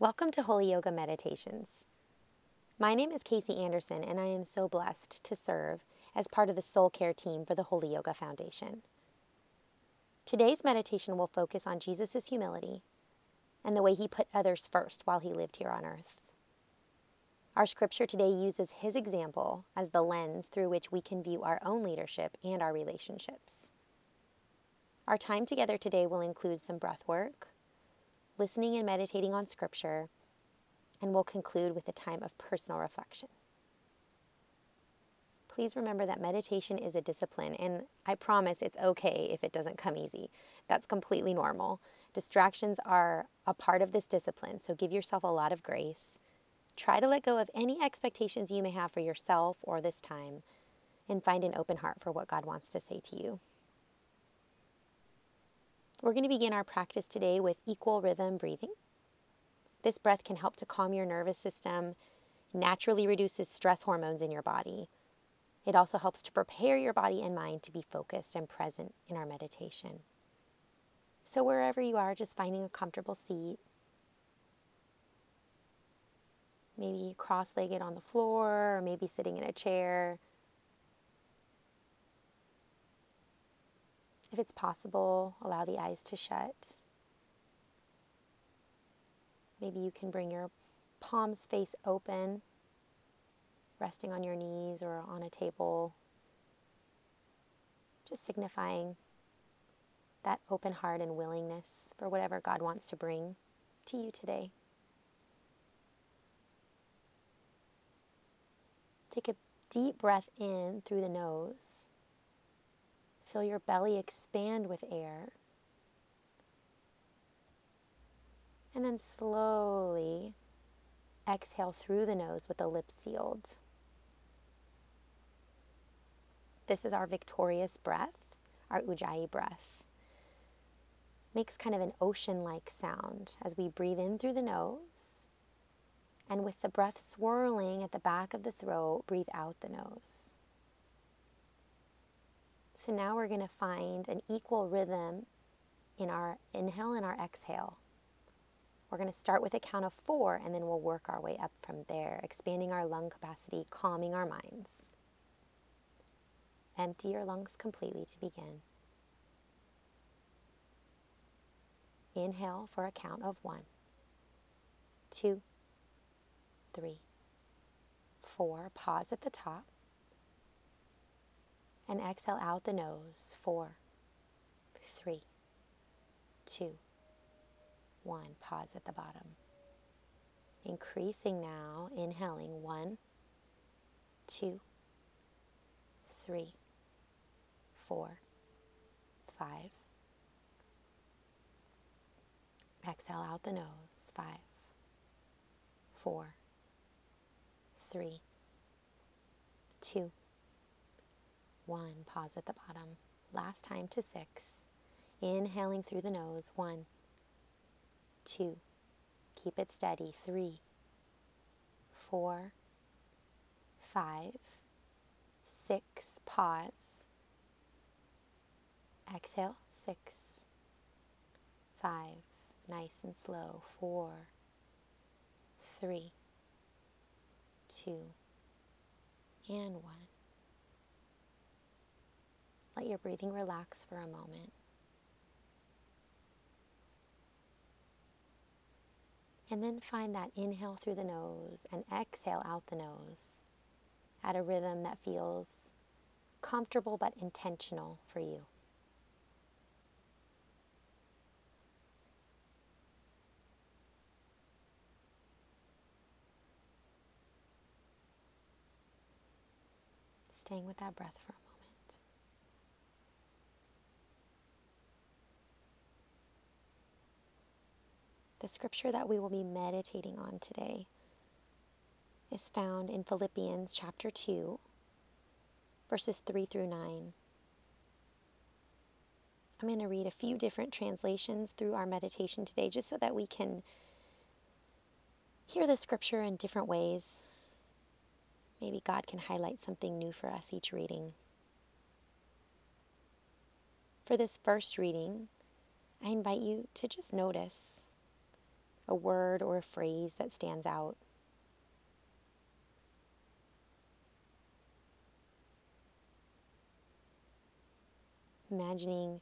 Welcome to Holy Yoga Meditations. My name is Casey Anderson, and I am so blessed to serve as part of the soul care team for the Holy Yoga Foundation. Today's meditation will focus on Jesus' humility and the way he put others first while he lived here on earth. Our scripture today uses his example as the lens through which we can view our own leadership and our relationships. Our time together today will include some breath work listening and meditating on Scripture, and we'll conclude with a time of personal reflection. Please remember that meditation is a discipline, and I promise it's okay if it doesn't come easy. That's completely normal. Distractions are a part of this discipline, so give yourself a lot of grace. Try to let go of any expectations you may have for yourself or this time, and find an open heart for what God wants to say to you. We're going to begin our practice today with equal rhythm breathing. This breath can help to calm your nervous system, naturally reduces stress hormones in your body. It also helps to prepare your body and mind to be focused and present in our meditation. So, wherever you are, just finding a comfortable seat. Maybe cross legged on the floor, or maybe sitting in a chair. If it's possible, allow the eyes to shut. Maybe you can bring your palms face open, resting on your knees or on a table, just signifying that open heart and willingness for whatever God wants to bring to you today. Take a deep breath in through the nose. Feel your belly expand with air. And then slowly exhale through the nose with the lips sealed. This is our victorious breath, our Ujjayi breath. Makes kind of an ocean like sound as we breathe in through the nose. And with the breath swirling at the back of the throat, breathe out the nose. So now we're going to find an equal rhythm in our inhale and our exhale. We're going to start with a count of four and then we'll work our way up from there, expanding our lung capacity, calming our minds. Empty your lungs completely to begin. Inhale for a count of one, two, three, four. Pause at the top and exhale out the nose. Four, three, two, one. Pause at the bottom. Increasing now, inhaling one, two, three, four, five. Exhale out the nose. Five, four, three, two, one, pause at the bottom. Last time to six. Inhaling through the nose. One, two, keep it steady. Three, four, five, six, pause. Exhale, six, five, nice and slow. Four, three, two, and one. Let your breathing relax for a moment. And then find that inhale through the nose and exhale out the nose at a rhythm that feels comfortable but intentional for you. Staying with that breath for a moment. The scripture that we will be meditating on today is found in Philippians chapter 2, verses 3 through 9. I'm going to read a few different translations through our meditation today just so that we can hear the scripture in different ways. Maybe God can highlight something new for us each reading. For this first reading, I invite you to just notice a word or a phrase that stands out. Imagining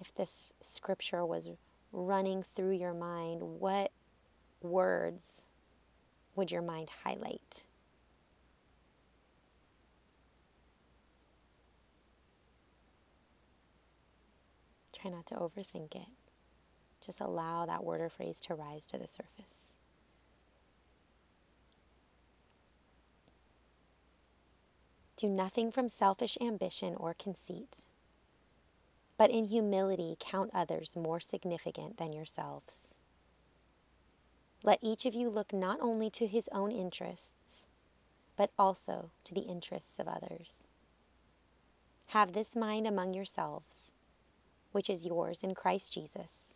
if this scripture was running through your mind, what words would your mind highlight? Try not to overthink it. Just allow that word or phrase to rise to the surface. Do nothing from selfish ambition or conceit, but in humility count others more significant than yourselves. Let each of you look not only to his own interests, but also to the interests of others. Have this mind among yourselves which is yours in Christ Jesus,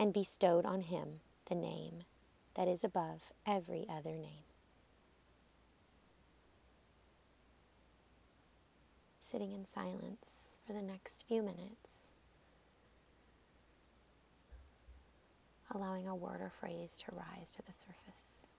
and bestowed on him the name that is above every other name. Sitting in silence for the next few minutes, allowing a word or phrase to rise to the surface.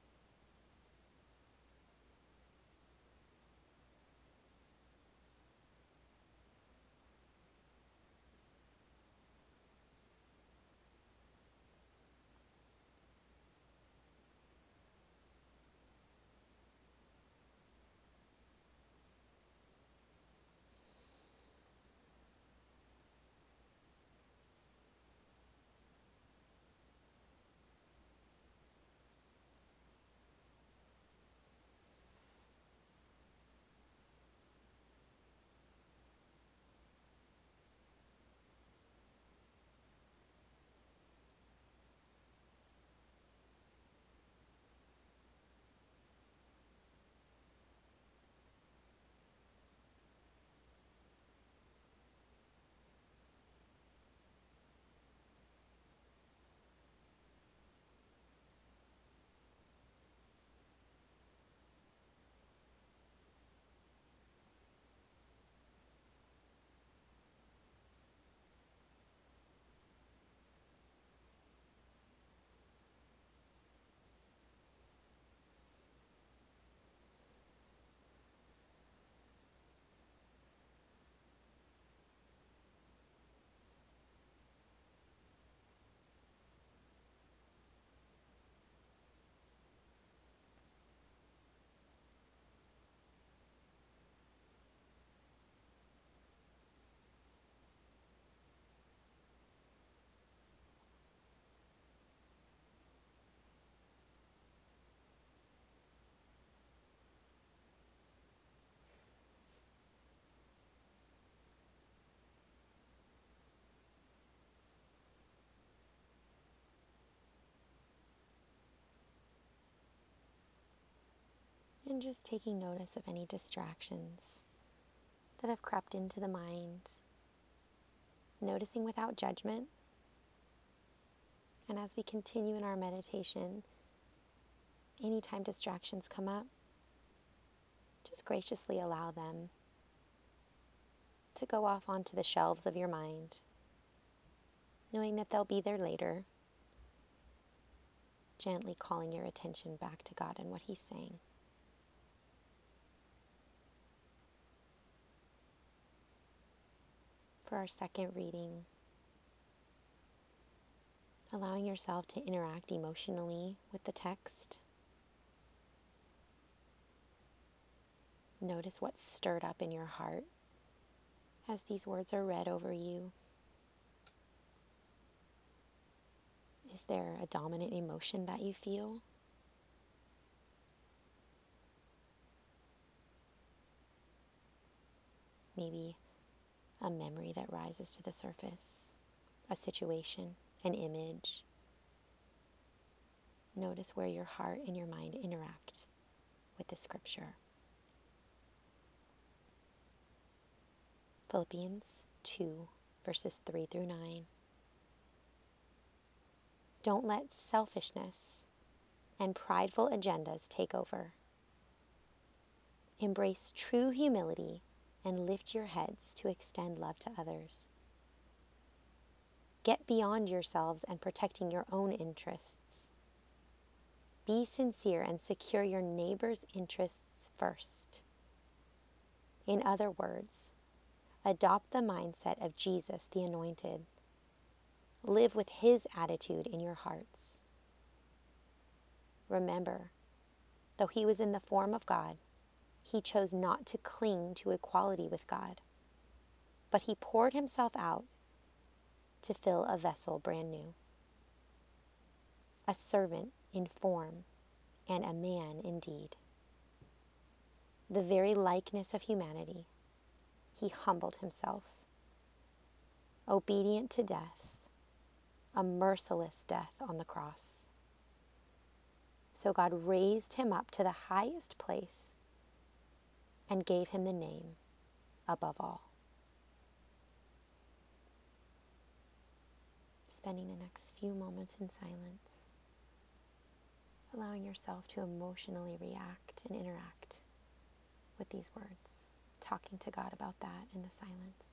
And just taking notice of any distractions that have crept into the mind, noticing without judgment. And as we continue in our meditation, anytime distractions come up, just graciously allow them to go off onto the shelves of your mind, knowing that they'll be there later, gently calling your attention back to God and what He's saying. For our second reading. Allowing yourself to interact emotionally with the text. Notice what's stirred up in your heart as these words are read over you. Is there a dominant emotion that you feel? Maybe a memory that rises to the surface, a situation, an image, notice where your heart and your mind interact with the scripture. Philippians 2, verses 3 through 9. Don't let selfishness and prideful agendas take over. Embrace true humility and lift your heads to extend love to others. Get beyond yourselves and protecting your own interests. Be sincere and secure your neighbor's interests first. In other words, adopt the mindset of Jesus the Anointed. Live with his attitude in your hearts. Remember, though he was in the form of God, he chose not to cling to equality with God, but he poured himself out to fill a vessel brand new, a servant in form and a man indeed. The very likeness of humanity, he humbled himself, obedient to death, a merciless death on the cross. So God raised him up to the highest place and gave him the name above all. Spending the next few moments in silence, allowing yourself to emotionally react and interact with these words, talking to God about that in the silence.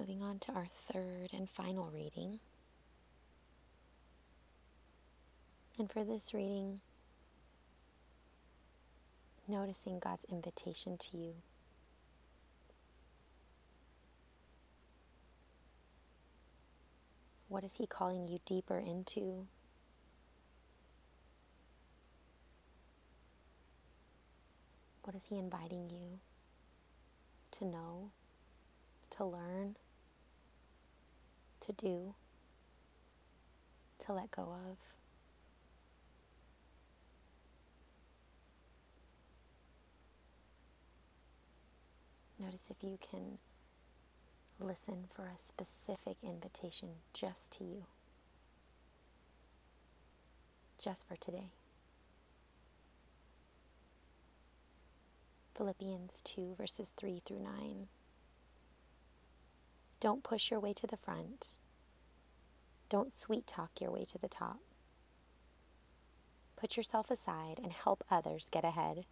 Moving on to our third and final reading. And for this reading, noticing God's invitation to you. What is He calling you deeper into? What is He inviting you to know, to learn, to do, to let go of? Notice if you can listen for a specific invitation just to you, just for today. Philippians 2, verses 3 through 9. Don't push your way to the front. Don't sweet talk your way to the top. Put yourself aside and help others get ahead.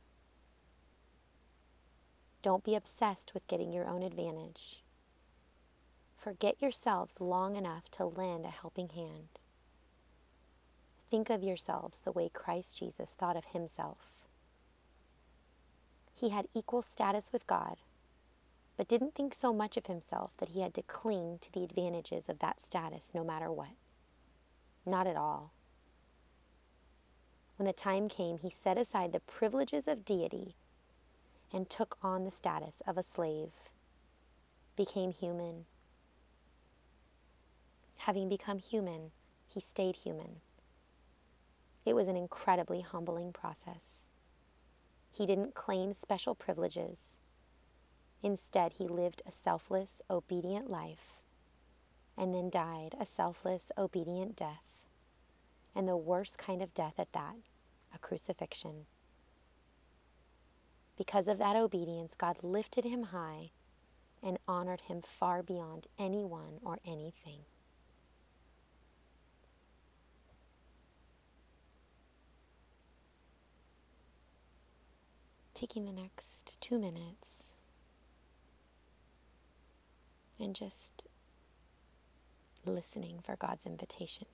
Don't be obsessed with getting your own advantage. Forget yourselves long enough to lend a helping hand. Think of yourselves the way Christ Jesus thought of himself. He had equal status with God, but didn't think so much of himself that he had to cling to the advantages of that status no matter what. Not at all. When the time came, he set aside the privileges of deity and took on the status of a slave, became human. Having become human, he stayed human. It was an incredibly humbling process. He didn't claim special privileges. Instead, he lived a selfless, obedient life and then died a selfless, obedient death. And the worst kind of death at that a crucifixion. Because of that obedience, God lifted him high and honored him far beyond anyone or anything. Taking the next two minutes and just listening for God's invitation.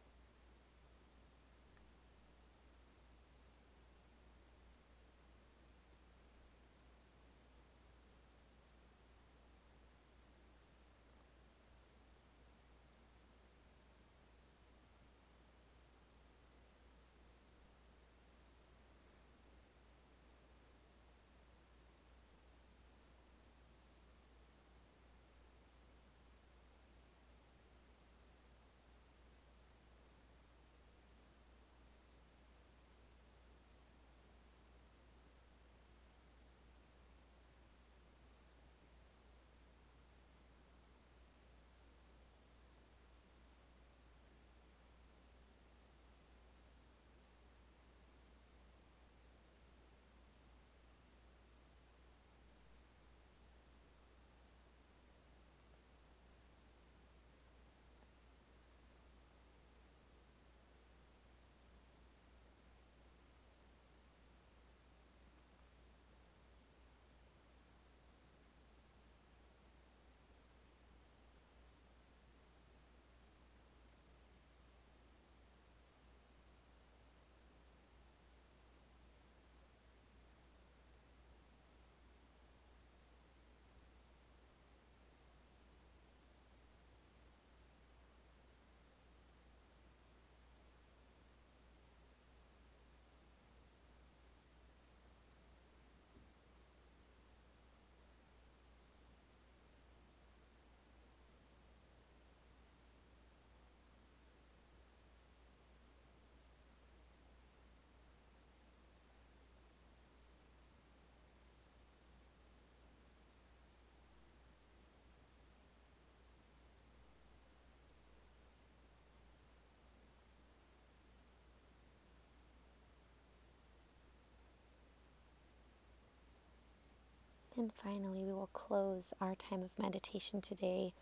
And finally, we will close our time of meditation today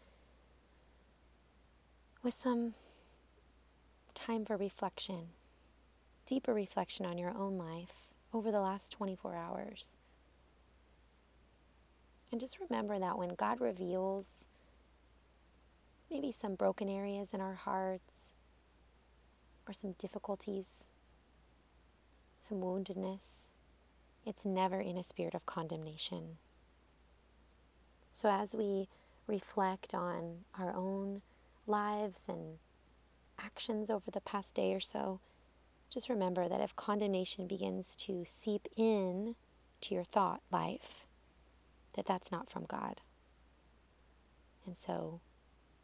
with some time for reflection, deeper reflection on your own life over the last 24 hours. And just remember that when God reveals maybe some broken areas in our hearts or some difficulties, some woundedness, it's never in a spirit of condemnation. So as we reflect on our own lives and actions over the past day or so, just remember that if condemnation begins to seep in to your thought life, that that's not from God. And so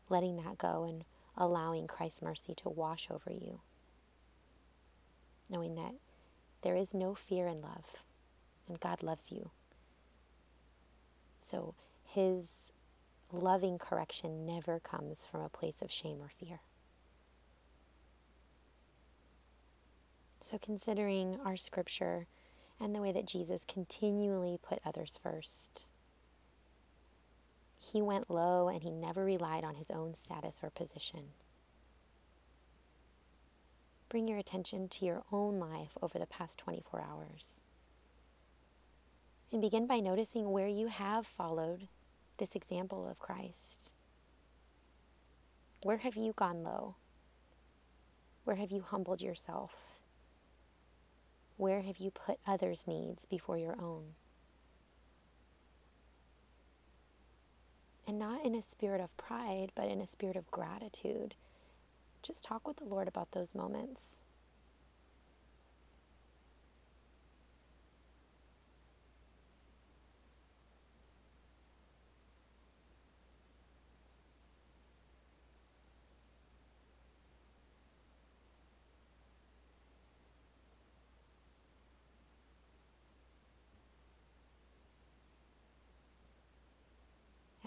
letting that go and allowing Christ's mercy to wash over you, knowing that there is no fear in love and God loves you. So his loving correction never comes from a place of shame or fear. So, considering our scripture and the way that Jesus continually put others first. He went low and he never relied on his own status or position. Bring your attention to your own life over the past 24 hours. And begin by noticing where you have followed this example of Christ. Where have you gone low? Where have you humbled yourself? Where have you put others' needs before your own? And not in a spirit of pride, but in a spirit of gratitude. Just talk with the Lord about those moments.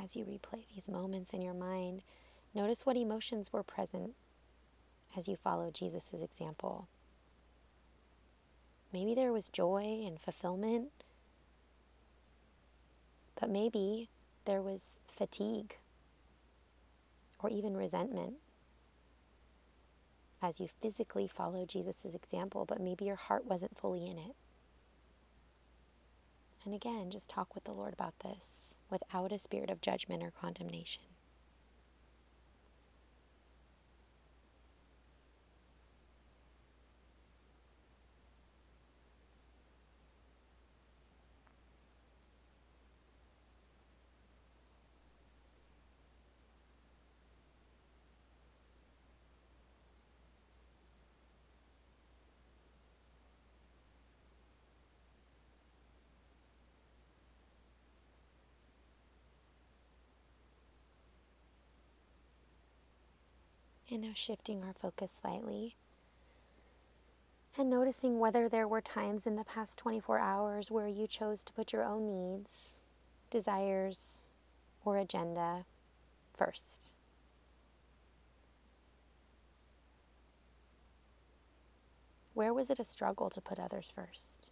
As you replay these moments in your mind, notice what emotions were present as you followed Jesus' example. Maybe there was joy and fulfillment, but maybe there was fatigue or even resentment as you physically followed Jesus' example, but maybe your heart wasn't fully in it. And again, just talk with the Lord about this without a spirit of judgment or condemnation. And now shifting our focus slightly and noticing whether there were times in the past 24 hours where you chose to put your own needs, desires, or agenda first. Where was it a struggle to put others first?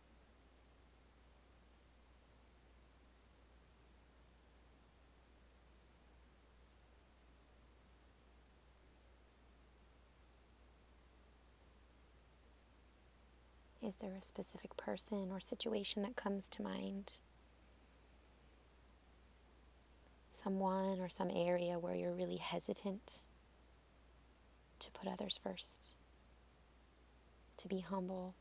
Is there a specific person or situation that comes to mind? Someone or some area where you're really hesitant to put others first, to be humble.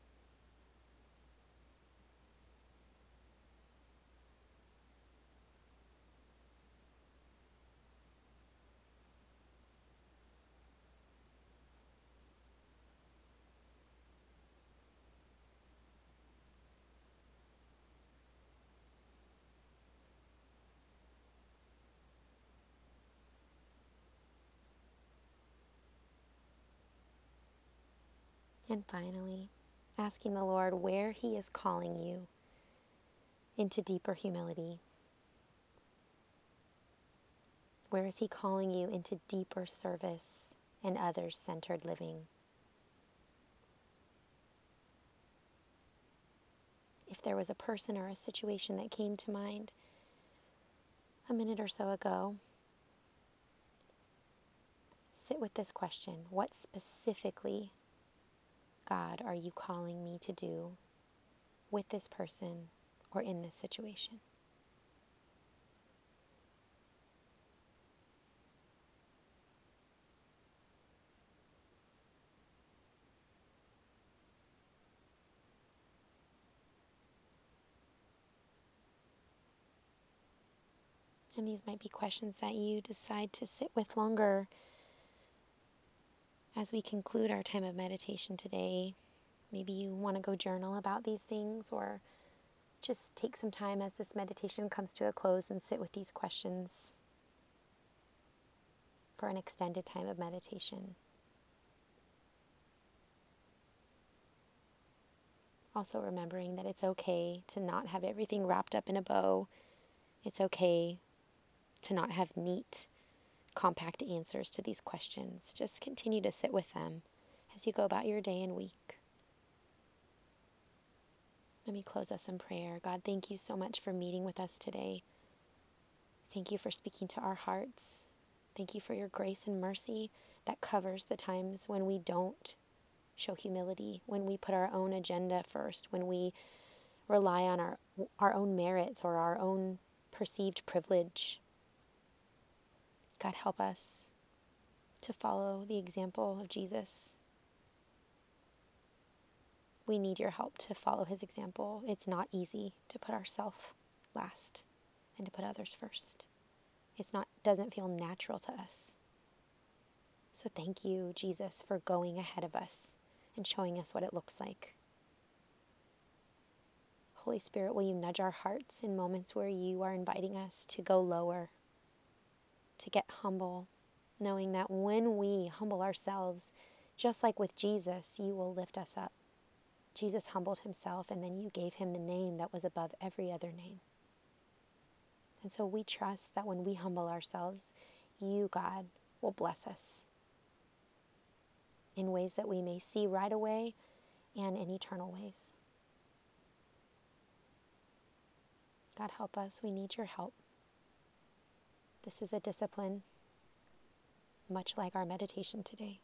And finally, asking the Lord where He is calling you into deeper humility. Where is He calling you into deeper service and others centered living? If there was a person or a situation that came to mind a minute or so ago, sit with this question What specifically God, are you calling me to do with this person or in this situation? And these might be questions that you decide to sit with longer as we conclude our time of meditation today. Maybe you want to go journal about these things or just take some time as this meditation comes to a close and sit with these questions for an extended time of meditation. Also, remembering that it's okay to not have everything wrapped up in a bow. It's okay to not have neat, compact answers to these questions. Just continue to sit with them as you go about your day and week. Let me close us in prayer. God, thank you so much for meeting with us today. Thank you for speaking to our hearts. Thank you for your grace and mercy that covers the times when we don't show humility, when we put our own agenda first, when we rely on our, our own merits or our own perceived privilege. God, help us to follow the example of Jesus. We need your help to follow his example. It's not easy to put ourselves last and to put others first. It's not doesn't feel natural to us. So thank you, Jesus, for going ahead of us and showing us what it looks like. Holy Spirit, will you nudge our hearts in moments where you are inviting us to go lower, to get humble, knowing that when we humble ourselves, just like with Jesus, you will lift us up. Jesus humbled himself, and then you gave him the name that was above every other name. And so we trust that when we humble ourselves, you, God, will bless us in ways that we may see right away and in eternal ways. God, help us. We need your help. This is a discipline, much like our meditation today,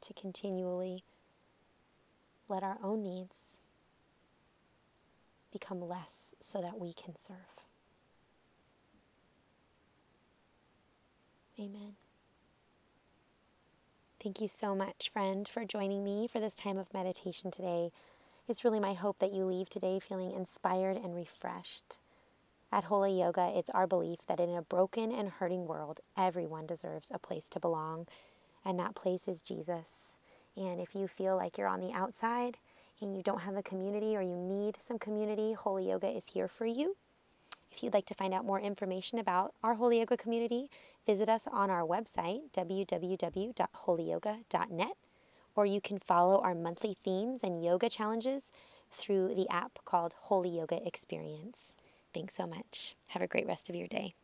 to continually let our own needs become less so that we can serve. Amen. Thank you so much, friend, for joining me for this time of meditation today. It's really my hope that you leave today feeling inspired and refreshed. At Holy Yoga, it's our belief that in a broken and hurting world, everyone deserves a place to belong, and that place is Jesus. And if you feel like you're on the outside and you don't have a community or you need some community, Holy Yoga is here for you. If you'd like to find out more information about our Holy Yoga community, visit us on our website, www.holyyoga.net, or you can follow our monthly themes and yoga challenges through the app called Holy Yoga Experience. Thanks so much. Have a great rest of your day.